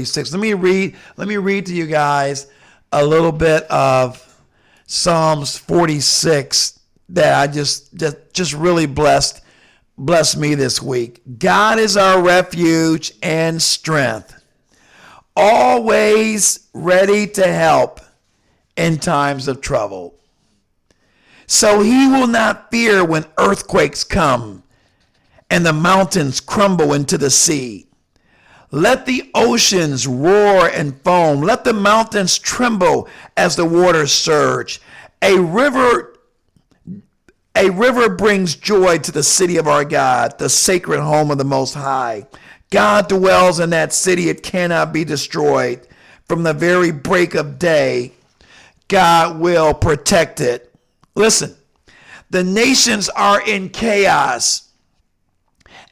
46. Let me read, let me read to you guys a little bit of Psalms 46 that I just just, just really blessed blessed me this week. God is our refuge and strength, always ready to help in times of trouble. So he will not fear when earthquakes come and the mountains crumble into the sea. Let the oceans roar and foam. Let the mountains tremble as the waters surge. A river a river brings joy to the city of our God, the sacred home of the Most High. God dwells in that city, it cannot be destroyed. From the very break of day, God will protect it. Listen, the nations are in chaos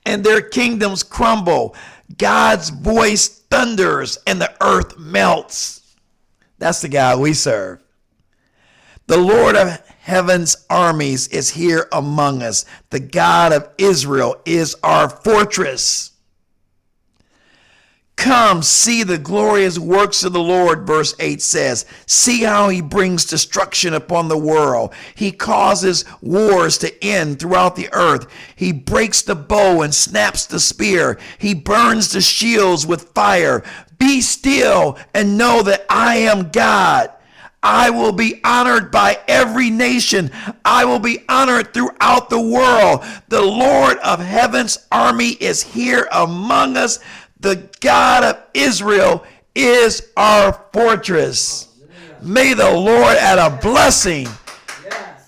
and their kingdoms crumble. God's voice thunders and the earth melts. That's the God we serve. The Lord of heaven's armies is here among us. The God of Israel is our fortress. Come, see the glorious works of the Lord, verse 8 says. See how he brings destruction upon the world. He causes wars to end throughout the earth. He breaks the bow and snaps the spear. He burns the shields with fire. Be still and know that I am God. I will be honored by every nation. I will be honored throughout the world. The Lord of heaven's army is here among us. The God of Israel is our fortress. May the Lord add a blessing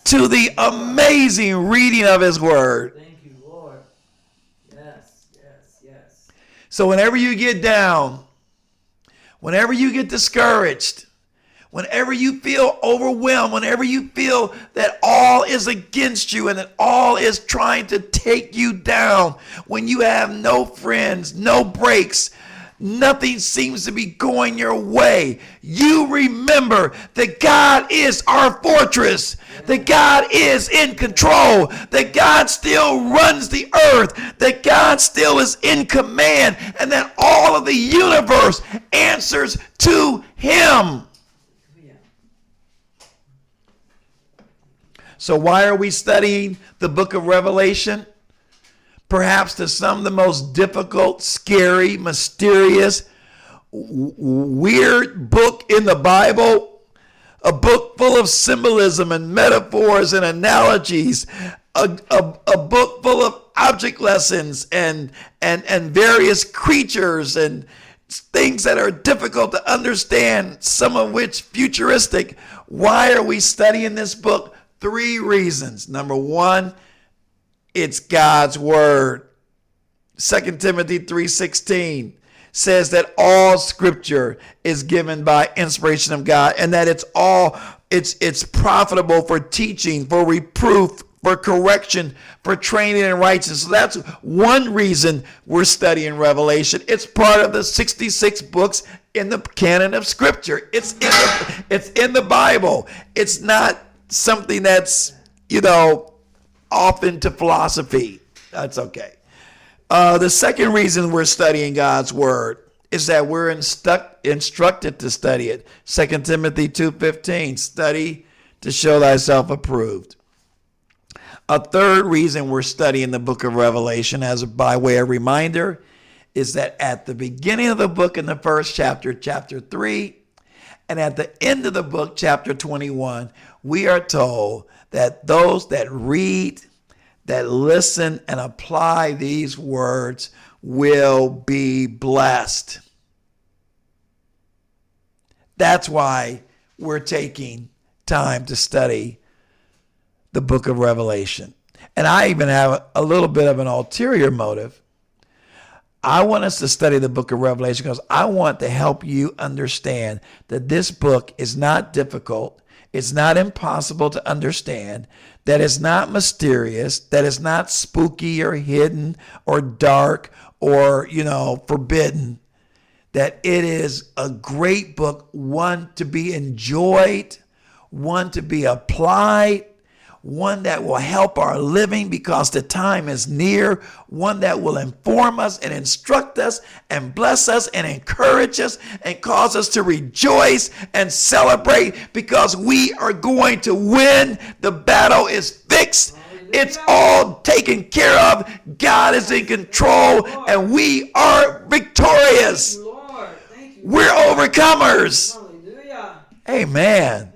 to the amazing reading of his word. Thank you, Lord. Yes, yes, yes. So, whenever you get down, whenever you get discouraged, whenever you feel overwhelmed, whenever you feel that all is against you and that all is trying to take you down, when you have no friends, no breaks, nothing seems to be going your way, you remember that God is our fortress, that God is in control, that God still runs the earth, that God still is in command, and that all of the universe answers to Him. So, why are we studying the book of Revelation? Perhaps to some, the most difficult, scary, mysterious, weird book in the Bible. A book full of symbolism and metaphors and analogies. A, a, a book full of object lessons and, and, and various creatures and things that are difficult to understand, some of which futuristic. Why are we studying this book? Three reasons. Number one, it's God's word. 2 Timothy 3:16 says that all scripture is given by inspiration of God and that it's all it's it's profitable for teaching, for reproof, for correction, for training in righteousness. So that's one reason we're studying Revelation. It's part of the 66 books in the canon of scripture. It's in the, it's in the Bible. It's not something that's, you know, off into philosophy. That's okay. Uh, the second reason we're studying God's word is that we're instuck, instructed to study it. 2 Timothy 2.15, study to show thyself approved. A third reason we're studying the book of Revelation, as by way of reminder, is that at the beginning of the book in the first chapter, chapter 3, and at the end of the book, chapter 21, we are told that those that read, that listen, and apply these words will be blessed. That's why we're taking time to study the book of Revelation. And I even have a little bit of an ulterior motive. I want us to study the book of Revelation because I want to help you understand that this book is not difficult. It's not impossible to understand, that is not mysterious, that is not spooky or hidden or dark or, you know, forbidden. That it is a great book, one to be enjoyed, one to be applied, one that will help our living because the time is near, one that will inform us and instruct us and bless us and encourage us and cause us to rejoice and celebrate because we are going to win. The battle is fixed. It's all taken care of. God is in control and we are victorious. Lord. Thank you. We're overcomers. Amen.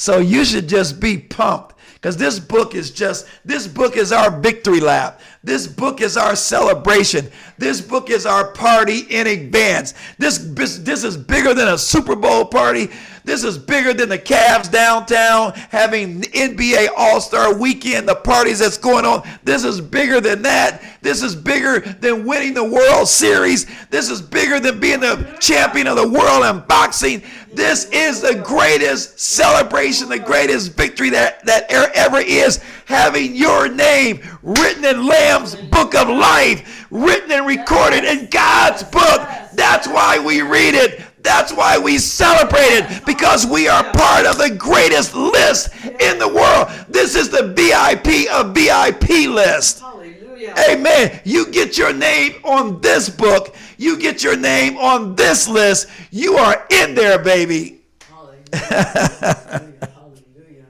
So you should just be pumped because this book is just, this book is our victory lap. This book is our celebration. This book is our party in advance. This, this is bigger than a Super Bowl party. This is bigger than the Cavs downtown having NBA All Star weekend, the parties that's going on. This is bigger than that. This is bigger than winning the World Series. This is bigger than being the champion of the world in boxing. This is the greatest celebration, the greatest victory that, that ever is. Having your name written in Lamb's book of life, written and recorded in God's book. That's why we read it. That's why we celebrate it because we are part of the greatest list in the world. This is the VIP of VIP list. Hallelujah. Amen. You get your name on this book. You get your name on this list. You are in there, baby. Hallelujah. Hallelujah.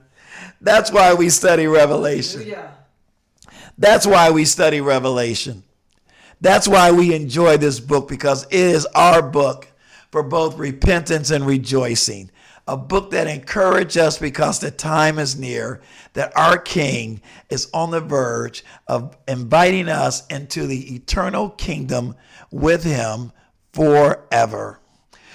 That's why we study Revelation. That's why we study Revelation. That's why we enjoy this book because it is our book for both repentance and rejoicing. A book that encourages us because the time is near, that our King is on the verge of inviting us into the eternal kingdom with Him forever.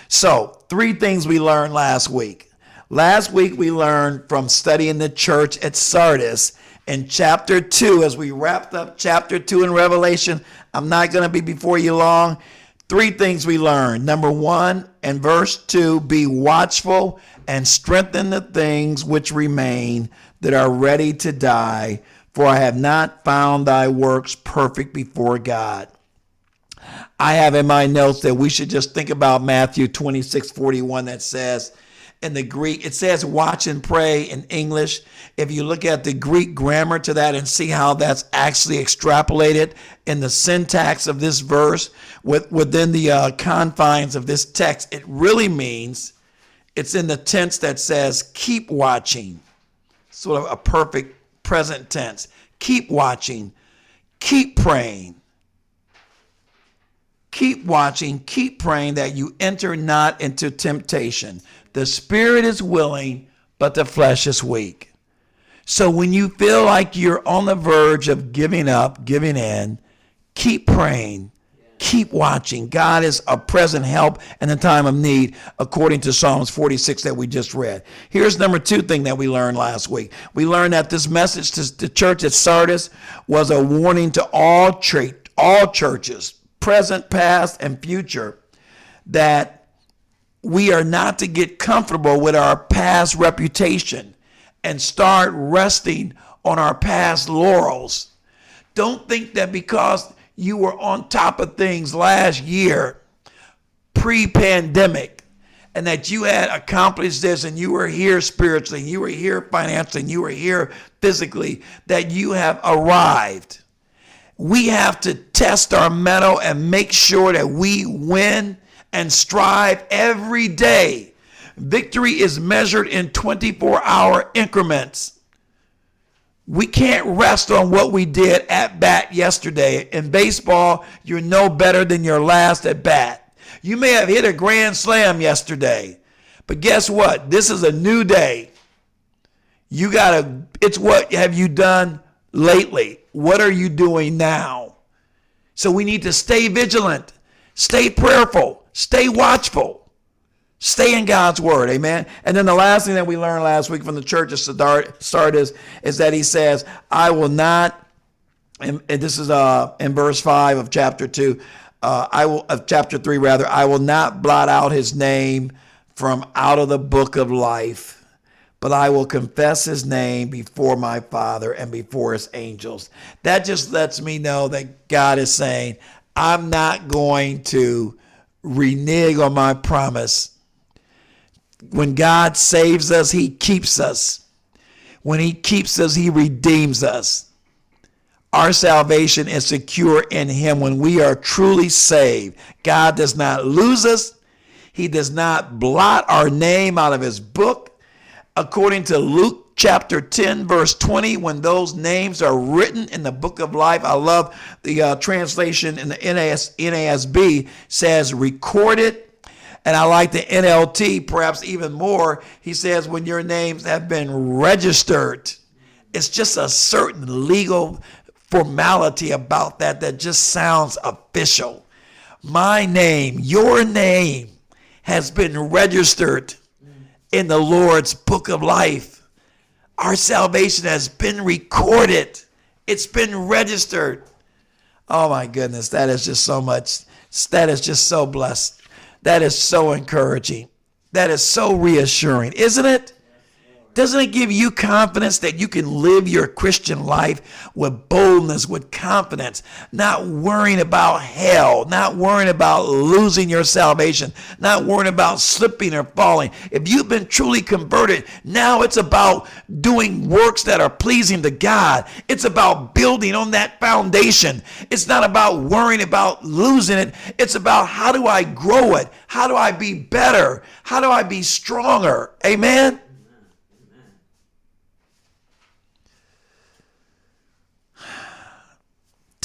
So, three things we learned last week. Last week we learned from studying the church at Sardis in chapter 2 as we wrapped up chapter 2 in Revelation. I'm not going to be before you long. Three things we learned. Number one, in verse two, be watchful and strengthen the things which remain that are ready to die, for I have not found thy works perfect before God. I have in my notes that we should just think about Matthew 26 41 that says, in the Greek, it says watch and pray in English. If you look at the Greek grammar to that and see how that's actually extrapolated in the syntax of this verse with, within the uh, confines of this text, it really means it's in the tense that says keep watching, sort of a perfect present tense. Keep watching, keep praying. Keep watching, keep praying that you enter not into temptation. The spirit is willing, but the flesh is weak. So when you feel like you're on the verge of giving up, giving in, keep praying. Keep watching. God is a present help in the time of need, according to Psalms 46 that we just read. Here's number two thing that we learned last week. We learned that this message to the church at Sardis was a warning to all, tra- all churches, present, past, and future, that we are not to get comfortable with our past reputation and start resting on our past laurels. Don't think that because you were on top of things last year, pre pandemic, and that you had accomplished this and you were here spiritually, you were here financially, you were here physically, that you have arrived. We have to test our mettle and make sure that we win and strive every day. Victory is measured in 24 hour increments. We can't rest on what we did at bat yesterday. In baseball, you're no better than your last at bat. You may have hit a grand slam yesterday, but guess what? This is a new day. You got to, it's what have you done lately? What are you doing now? So we need to stay vigilant, stay prayerful, Stay watchful. Stay in God's word. Amen. And then the last thing that we learned last week from the church of Sardis is that he says, I will not, and, this is uh, in verse 5 of chapter 2, uh, I will, of chapter 3 rather, I will not blot out his name from out of the book of life, but I will confess his name before my Father and before his angels. That just lets me know that God is saying, I'm not going to renege on my promise. When God saves us, He keeps us. When he keeps us, he redeems us. Our salvation is secure in him when we are truly saved. God does not lose us. He does not blot our name out of his book. According to Luke chapter 10, verse 20, when those names are written in the book of life, I love the uh, translation in the NAS, NASB says recorded. And I like the NLT perhaps even more. He says, when your names have been registered, it's just a certain legal formality about that that just sounds official. My name, your name has been registered in the Lord's book of life. Our salvation has been recorded, it's been registered. Oh my goodness, that is just so much. That is just so blessed. That is so encouraging. That is so reassuring, isn't it? Doesn't it give you confidence that you can live your Christian life with boldness, with confidence, not worrying about hell, not worrying about losing your salvation, not worrying about slipping or falling? If you've been truly converted, now it's about doing works that are pleasing to God. It's about building on that foundation. It's not about worrying about losing it. It's about how do I grow it? How do I be better? How do I be stronger? Amen.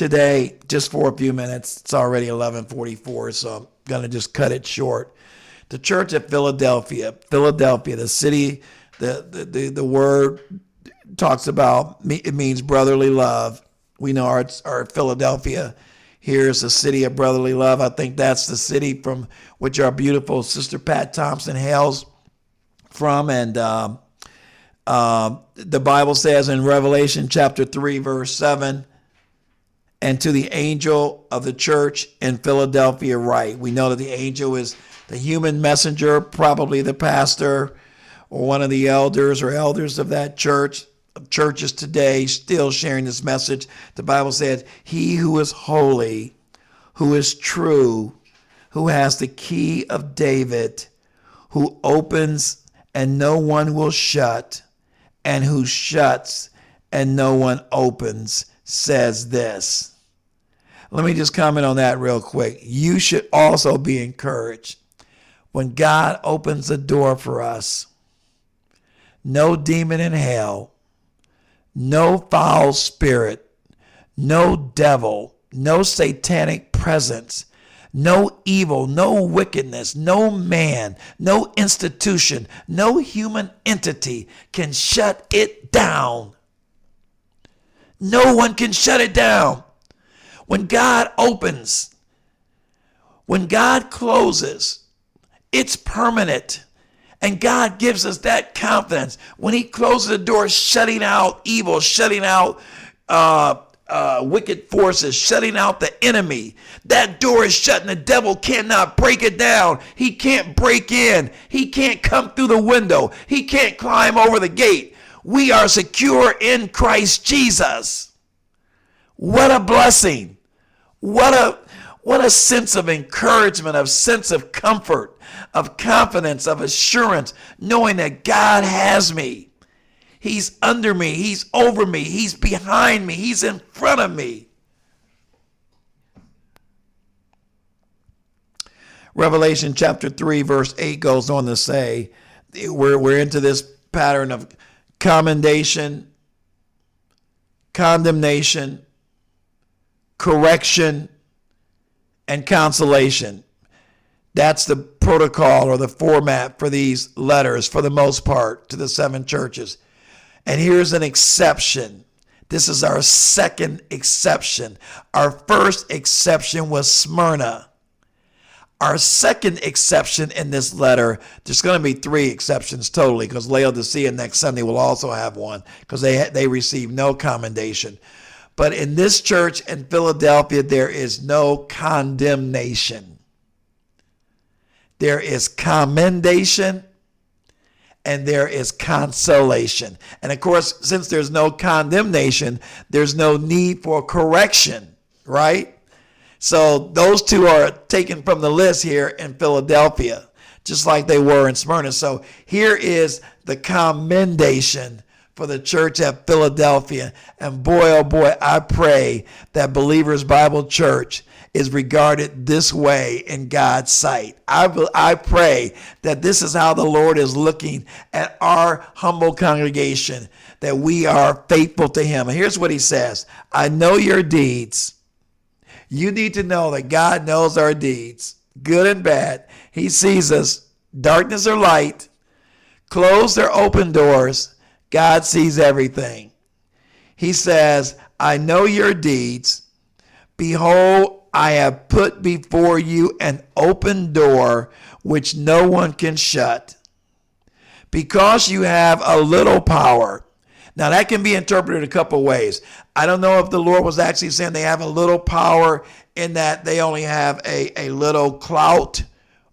Today just for a few minutes. It's already 11:44, so I'm going to just cut it short. The church at Philadelphia, Philadelphia, the city, the the the, the word talks about it means brotherly love. We know our our Philadelphia here is a city of brotherly love. I think that's the city from which our beautiful sister Pat Thompson hails from, and um, uh, the Bible says in Revelation chapter three, verse seven and to the angel of the church in Philadelphia write. We know that the angel is the human messenger, probably the pastor or one of the elders or elders of that church. Churches today still sharing this message. The Bible says, He who is holy, who is true, who has the key of David, who opens and no one will shut, and who shuts and no one opens, says this. Let me just comment on that real quick. You should also be encouraged when God opens the door for us. No demon in hell, no foul spirit, no devil, no satanic presence, no evil, no wickedness, no man, no institution, no human entity can shut it down. No one can shut it down. When God opens, when God closes, it's permanent. And God gives us that confidence. When He closes the door, shutting out evil, shutting out uh, uh, wicked forces, shutting out the enemy. That door is shut and the devil cannot break it down. He can't break in. He can't come through the window. He can't climb over the gate. We are secure in Christ Jesus. What a blessing. What a what a sense of encouragement, of sense of comfort, of confidence, of assurance, knowing that God has me. He's under me, he's over me, he's behind me, he's in front of me. Revelation chapter 3, verse 8 goes on to say, we're, we're into this pattern of commendation, condemnation, correction, and consolation. That's the protocol or the format for these letters, for the most part, to the seven churches. And here's an exception. This is our second exception. Our first exception was Smyrna. Our second exception in this letter, there's going to be three exceptions totally, because Laodicea next Sunday will also have one, because they they receive no commendation. But in this church in Philadelphia, there is no condemnation. There is commendation and there is consolation. And of course, since there's no condemnation, there's no need for correction, right? So those two are taken from the list here in Philadelphia, just like they were in Smyrna. So here is the commendation for the church at Philadelphia. And boy, oh boy, I pray that Believers Bible Church is regarded this way in God's sight. I, I pray that this is how the Lord is looking at our humble congregation, that we are faithful to Him. And here's what He says I know your deeds. You need to know that God knows our deeds, good and bad. He sees us, darkness or light, closed or open doors. God sees everything. He says, I know your deeds. Behold, I have put before you an open door which no one can shut. Because you have a little power. Now, that can be interpreted a couple ways. I don't know if the Lord was actually saying they have a little power in that they only have a, a little clout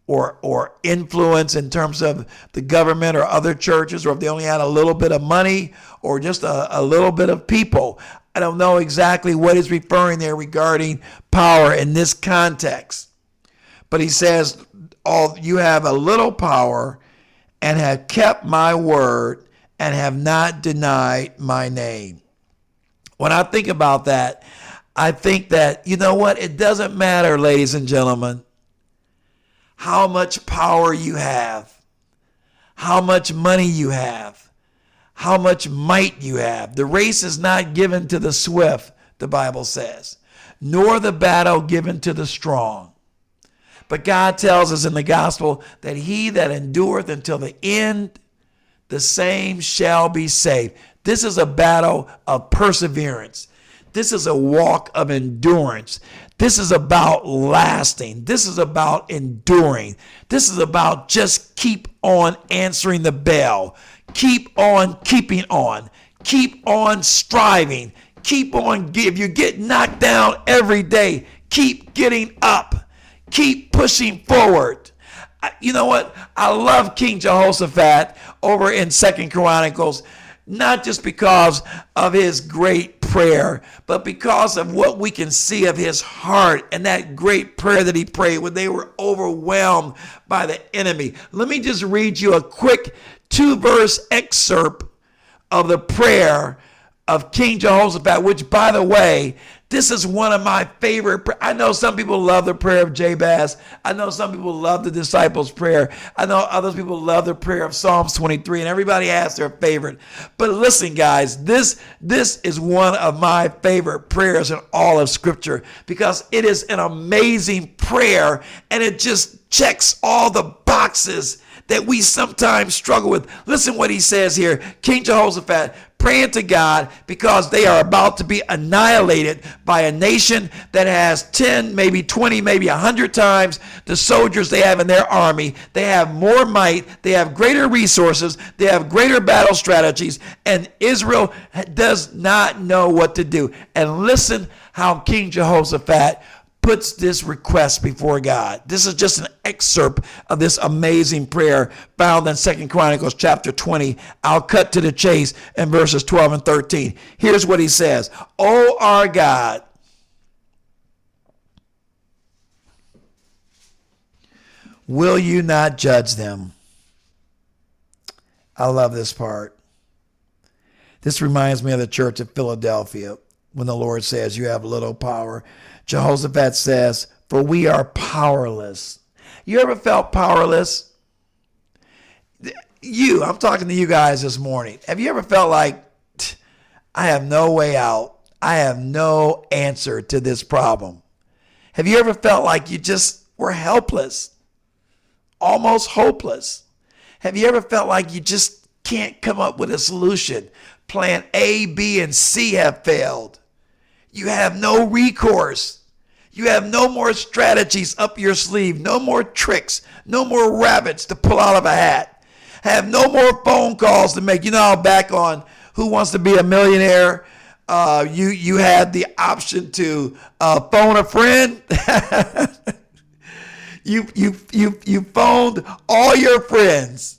or, or influence in terms of the government or other churches, or if they only had a little bit of money or just a, a little bit of people. I don't know exactly what he's referring there regarding power in this context. But he says, all you have a little power and have kept my word and have not denied my name. When I think about that, I think that, you know what? It doesn't matter, ladies and gentlemen, how much power you have, how much money you have how much might you have. The race is not given to the swift, the Bible says, nor the battle given to the strong. But God tells us in the gospel that he that endureth until the end, the same shall be saved. This is a battle of perseverance. This is a walk of endurance. This is about lasting. This is about enduring. This is about just keep on answering the bell. Keep on keeping on. Keep on striving. Keep on. If you get knocked down every day, keep getting up. Keep pushing forward. You know what? I love King Jehoshaphat over in Second Chronicles, not just because of his great prayer, but because of what we can see of his heart and that great prayer that he prayed when they were overwhelmed by the enemy. Let me just read you a quick two verse excerpt of the prayer of King Jehoshaphat, which, by the way, this is one of my favorite. I know some people love the prayer of Jabez. I know some people love the disciples' prayer. I know other people love the prayer of Psalms 23, and everybody has their favorite. But listen, guys, this this is one of my favorite prayers in all of Scripture because it is an amazing prayer, and it just checks all the boxes that we sometimes struggle with. Listen what he says here. King Jehoshaphat praying to God because they are about to be annihilated by a nation that has 10, maybe 20, maybe 100 times the soldiers they have in their army. They have more might, they have greater resources, they have greater battle strategies, and Israel does not know what to do. And listen how King Jehoshaphat puts this request before God. This is just an excerpt of this amazing prayer found in Second Chronicles chapter 20. I'll cut to the chase in verses 12 and 13. Here's what he says O our God, will you not judge them? I love this part. This reminds me of the church of Philadelphia when the Lord says, You have little power Jehoshaphat says, For we are powerless. You ever felt powerless? You, I'm talking to you guys this morning. Have you ever felt like, I have no way out? I have no answer to this problem. Have you ever felt like you just were helpless, almost hopeless? Have you ever felt like you just can't come up with a solution? Plan A, B, and C have failed. You have no recourse. You have no more strategies up your sleeve, no more tricks, no more rabbits to pull out of a hat. Have no more phone calls to make. You know, back on Who Wants to Be a Millionaire, uh, you you had the option to uh, phone a friend. you you you you phoned all your friends.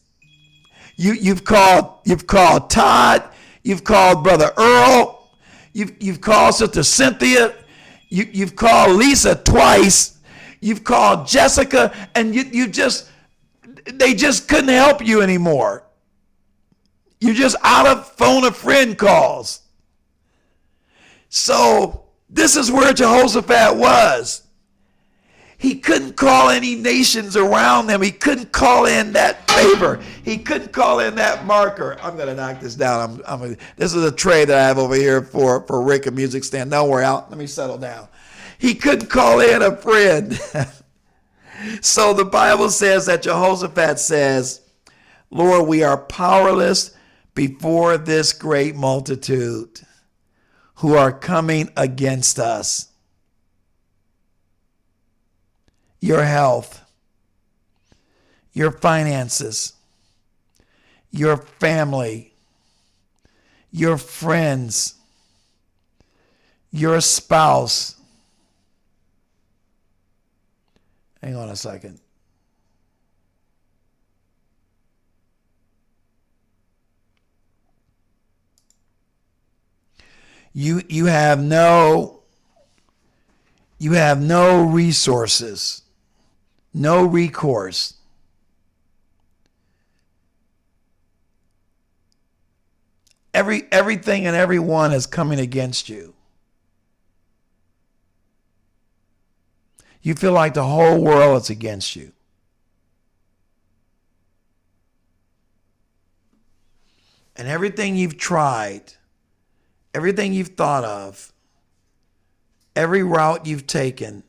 You you've called you've called Todd. You've called Brother Earl. You've you've called Sister Cynthia. You, you've called Lisa twice. You've called Jessica, and you, you just, they just couldn't help you anymore. You're just out of phone a friend calls. So this is where Jehoshaphat was. He couldn't call any nations around them. He couldn't call in that favor. He couldn't call in that marker. I'm going to knock this down. I'm, I'm this is a tray that I have over here for, for Rick, a music stand. Don't worry, out. let me settle down. He couldn't call in a friend. so the Bible says that Jehoshaphat says, Lord, we are powerless before this great multitude who are coming against us. Your health, your finances, your family, your friends, your spouse. Hang on a second. you you have no you have no resources no recourse. Every everything and everyone is coming against you. You feel like the whole world is against you. And everything you've tried everything you've thought of, every route you've taken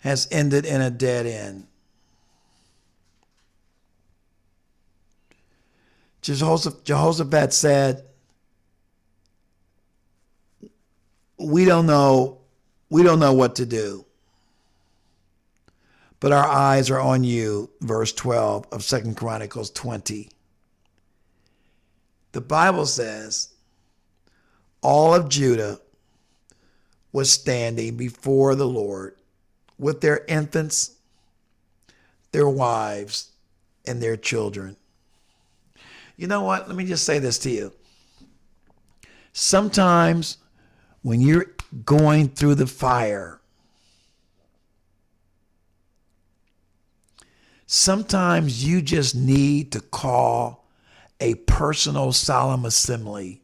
has ended in a dead end. Jehoshaphat said, we don't know we don't know what to do but our eyes are on you verse 12 of second chronicles 20 the bible says all of Judah was standing before the Lord with their infants, their wives, and their children. You know what? Let me just say this to you. Sometimes when you're going through the fire, sometimes you just need to call a personal solemn assembly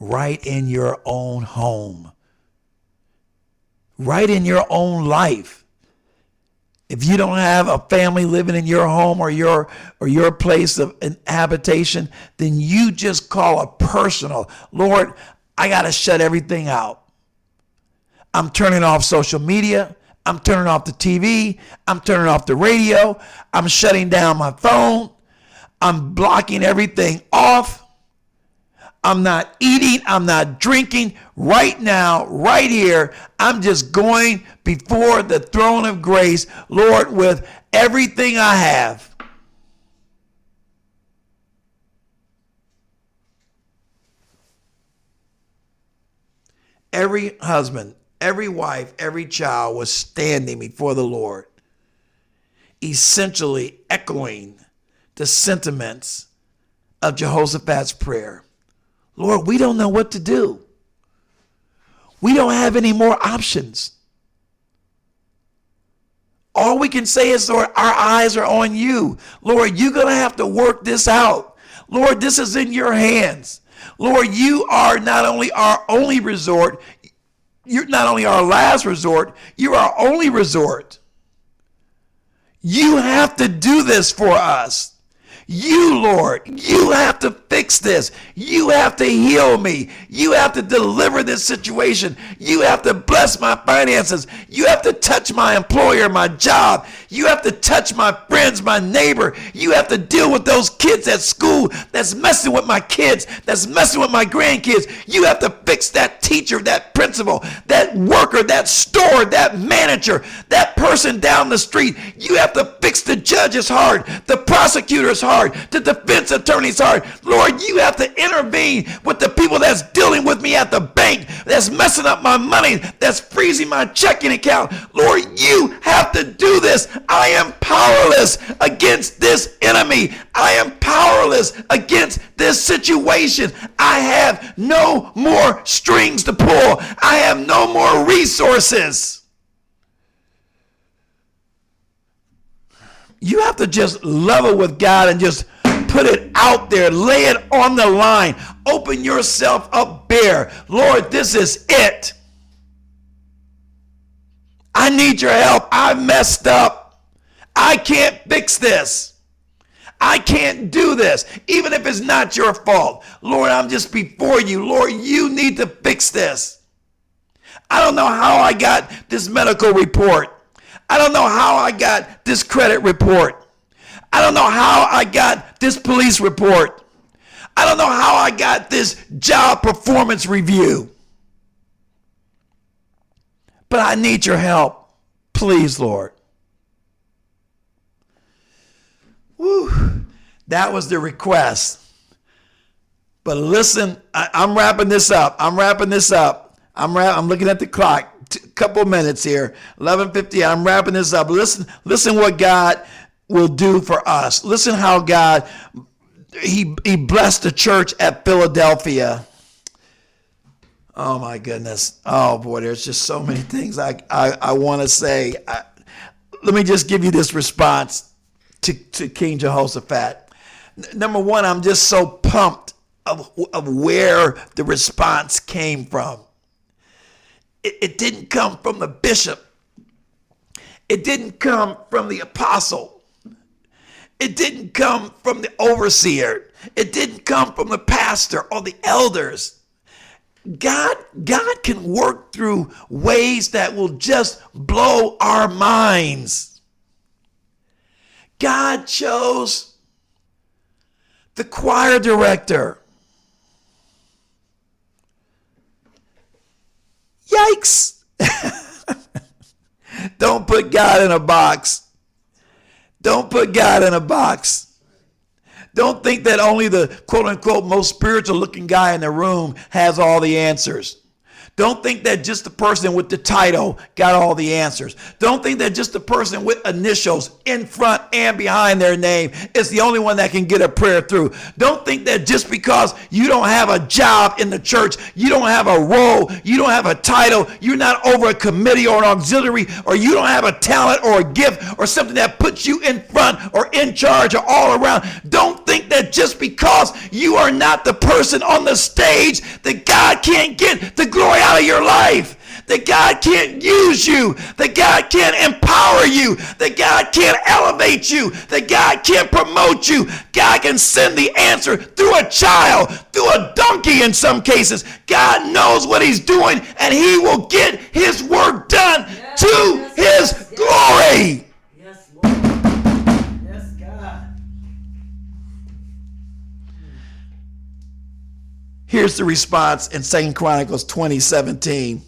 right in your own home, right in your own life. If you don't have a family living in your home or your or your place of habitation, then you just call a personal, Lord, I got to shut everything out. I'm turning off social media. I'm turning off the TV. I'm turning off the radio. I'm shutting down my phone. I'm blocking everything off. I'm not eating. I'm not drinking. Right now, right here, I'm just going before the throne of grace, Lord, with everything I have. Every husband, every wife, every child was standing before the Lord, essentially echoing the sentiments of Jehoshaphat's prayer. Lord, we don't know what to do. We don't have any more options. All we can say is, Lord, our eyes are on you. Lord, you're going to have to work this out. Lord, this is in your hands. Lord, you are not only our only resort, you're not only our last resort, you're our only resort. You have to do this for us. You, Lord, you have to fix this. You have to heal me. You have to deliver this situation. You have to bless my finances. You have to touch my employer, my job. You have to touch my friends, my neighbor. You have to deal with those kids at school that's messing with my kids, that's messing with my grandkids. You have to fix that teacher, that principal, that worker, that store, that manager, that person down the street. You have to fix the judge's heart, the prosecutor's heart hard. The defense attorney's hard. Lord, you have to intervene with the people that's dealing with me at the bank, that's messing up my money, that's freezing my checking account. Lord, you have to do this. I am powerless against this enemy. I am powerless against this situation. I have no more strings to pull. I have no more resources. You have to just level with God and just Put it out there. Lay it on the line. Open yourself up bare. Lord, this is it. I need your help. I messed up. I can't fix this. I can't do this, even if it's not your fault. Lord, I'm just before you. Lord, you need to fix this. I don't know how I got this medical report. I don't know how I got this credit report. I don't know how I got this police report. I don't know how I got this job performance review. But I need your help. Please, Lord. That was the request. But listen, I, am wrapping this up. I'm wrapping this up. I'm wrap, I'm looking at the clock. A couple minutes here. 11:50. I'm wrapping this up. Listen, listen what God will do for us. Listen how God he he blessed the church at Philadelphia. Oh my goodness. Oh boy, there's just so many things I I, I want to say. I, let me just give you this response to, to King Jehoshaphat. Number one, I'm just so pumped of, of where the response came from. It, it didn't come from the bishop. It didn't come from the apostle. It didn't come from the overseer. It didn't come from the pastor or the elders. God, God can work through ways that will just blow our minds. God chose the choir director. Yikes. Don't put God in a box. Don't put God in a box. Don't think that only the quote unquote most spiritual looking guy in the room has all the answers. Don't think that just the person with the title got all the answers. Don't think that just the person with initials in front and behind their name is the only one that can get a prayer through. Don't think that just because you don't have a job in the church, you don't have a role, you don't have a title, you're not over a committee or an auxiliary, or you don't have a talent or a gift or something that puts you in front or in charge or all around. Don't think that just because you are not the person on the stage that God can't get the glory out of your life. That God can't use you. That God can't empower you. That God can't elevate you. That God can't promote you. God can send the answer through a child, through a donkey in some cases. God knows what He's doing and He will get His work done yes, to yes, His yes, glory. Here's the response in Second Chronicles 2017.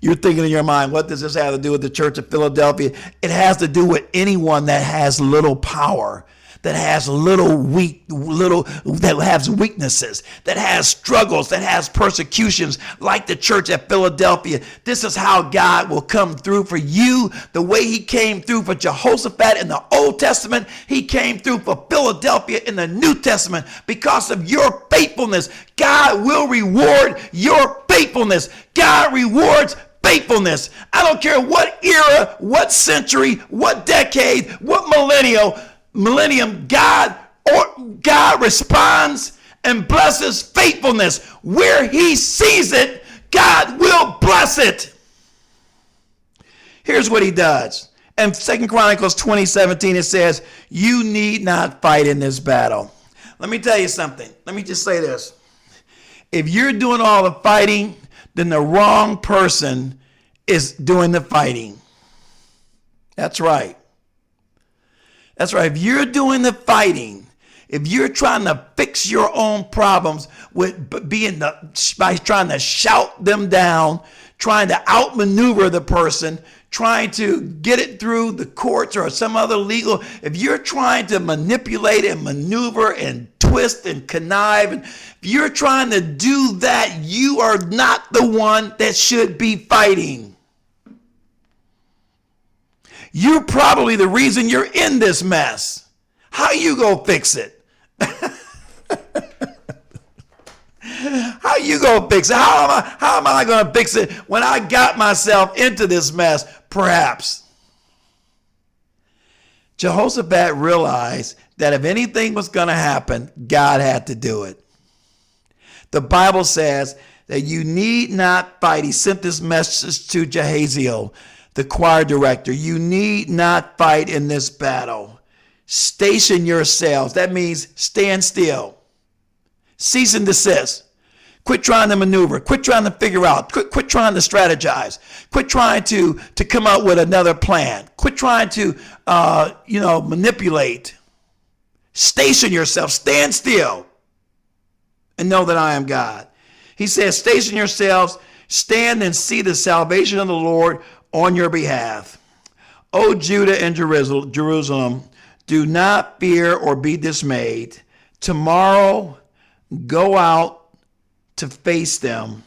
You're thinking in your mind, what does this have to do with the church of Philadelphia? It has to do with anyone that has little power that has little weak, little that has weaknesses, that has struggles, that has persecutions, like the church at Philadelphia. This is how God will come through for you, the way He came through for Jehoshaphat in the Old Testament. He came through for Philadelphia in the New Testament because of your faithfulness. God will reward your faithfulness. God rewards faithfulness. I don't care what era, what century, what decade, what millennial millennium, God or God responds and blesses faithfulness. Where he sees it, God will bless it. Here's what he does. In Second Chronicles 2017, it says, You need not fight in this battle. Let me tell you something. Let me just say this. If you're doing all the fighting, then the wrong person is doing the fighting. That's right. That's right. If you're doing the fighting, if you're trying to fix your own problems with being the by trying to shout them down, trying to outmaneuver the person, trying to get it through the courts or some other legal, if you're trying to manipulate and maneuver and twist and connive, and if you're trying to do that, you are not the one that should be fighting. You're probably the reason you're in this mess. How you gonna fix it? how you gonna fix it? How am I how am I gonna fix it when I got myself into this mess? Perhaps. Jehoshaphat realized that if anything was to happen, God had to do it. The Bible says that you need not fight. He sent this message to Jahaziel, the choir director. You need not fight in this battle. Station yourselves. That means stand still. Cease and desist. Quit trying to maneuver. Quit trying to figure out. Quit, quit trying to strategize. Quit trying to, to come up with another plan. Quit trying to, uh, you know, manipulate. Station yourself. Stand still and know that I am God. He says, Station yourselves, stand and see the salvation of the Lord on your behalf. O Judah and Jerusalem, do not fear or be dismayed. Tomorrow, go out to face them,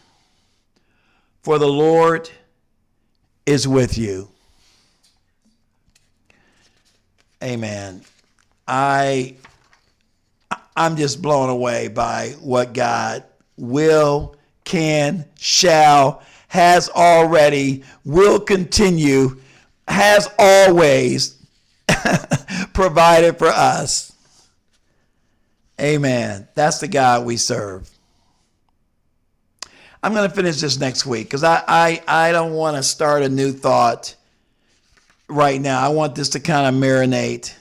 for the Lord is with you. Amen. I I'm just blown away by what God will, can, shall, has already, will continue, has always provided for us. Amen. That's the God we serve. I'm going to finish this next week because I, I, I don't want to start a new thought right now. I want this to kind of marinate.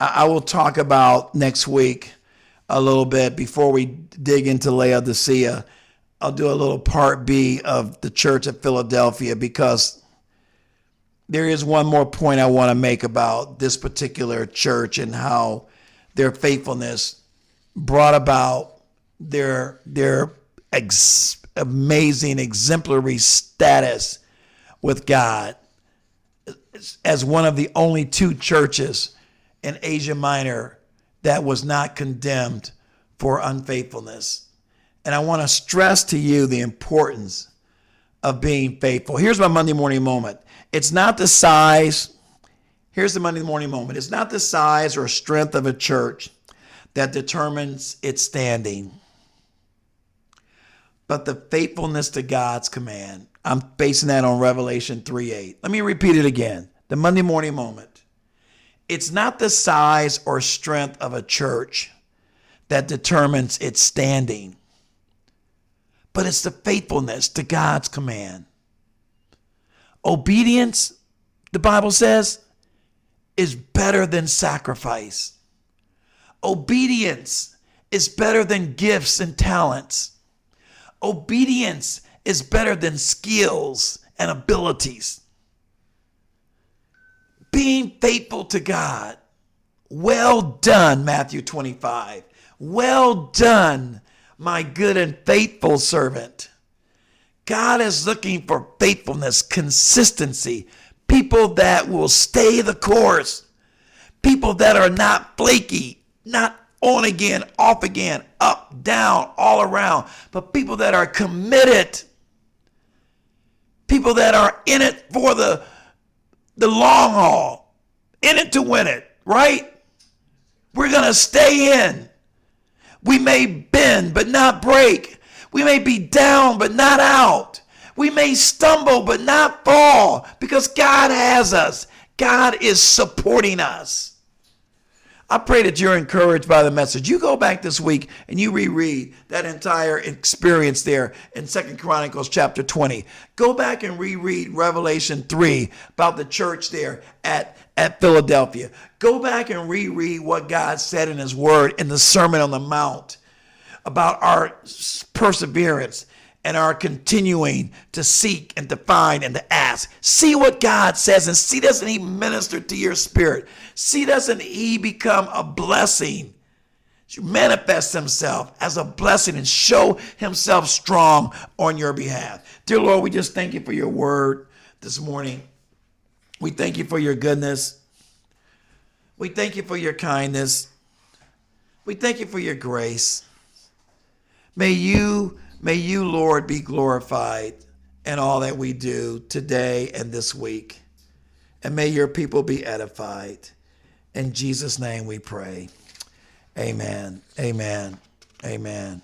I, I will talk about next week a little bit before we dig into Laodicea. I'll do a little part B of the church of Philadelphia because there is one more point I want to make about this particular church and how their faithfulness brought about their their ex- amazing exemplary status with God as one of the only two churches in Asia Minor that was not condemned for unfaithfulness. And I want to stress to you the importance of being faithful. Here's my Monday morning moment. It's not the size, here's the Monday morning moment. It's not the size or strength of a church that determines its standing, but the faithfulness to God's command. I'm basing that on Revelation 3 8. Let me repeat it again. The Monday morning moment it's not the size or strength of a church that determines its standing, but it's the faithfulness to God's command. Obedience, the Bible says, is better than sacrifice. Obedience is better than gifts and talents. Obedience is better than skills and abilities being faithful to God. Well done, Matthew 25. Well done, my good and faithful servant. God is looking for faithfulness, consistency, people that will stay the course, people that are not flaky, not on again, off again, up, down, all around, but people that are committed, people that are in it for the the long haul, in it to win it, right? We're going to stay in. We may bend, but not break. We may be down, but not out. We may stumble, but not fall because God has us. God is supporting us. I pray that you're encouraged by the message. You go back this week and you reread that entire experience there in Second Chronicles chapter 20. Go back and reread Revelation 3 about the church there at, at Philadelphia. Go back and reread what God said in his word in the Sermon on the Mount about our perseverance and our continuing to seek and to find and to ask. See what God says and see doesn't He minister to your spirit? See doesn't He become a blessing? Manifest Himself as a blessing and show Himself strong on your behalf. Dear Lord, we just thank you for your word this morning. We thank you for your goodness. We thank you for your kindness. We thank you for your grace. May you May you, Lord, be glorified in all that we do today and this week. And may your people be edified. In Jesus' name we pray. Amen. Amen. Amen.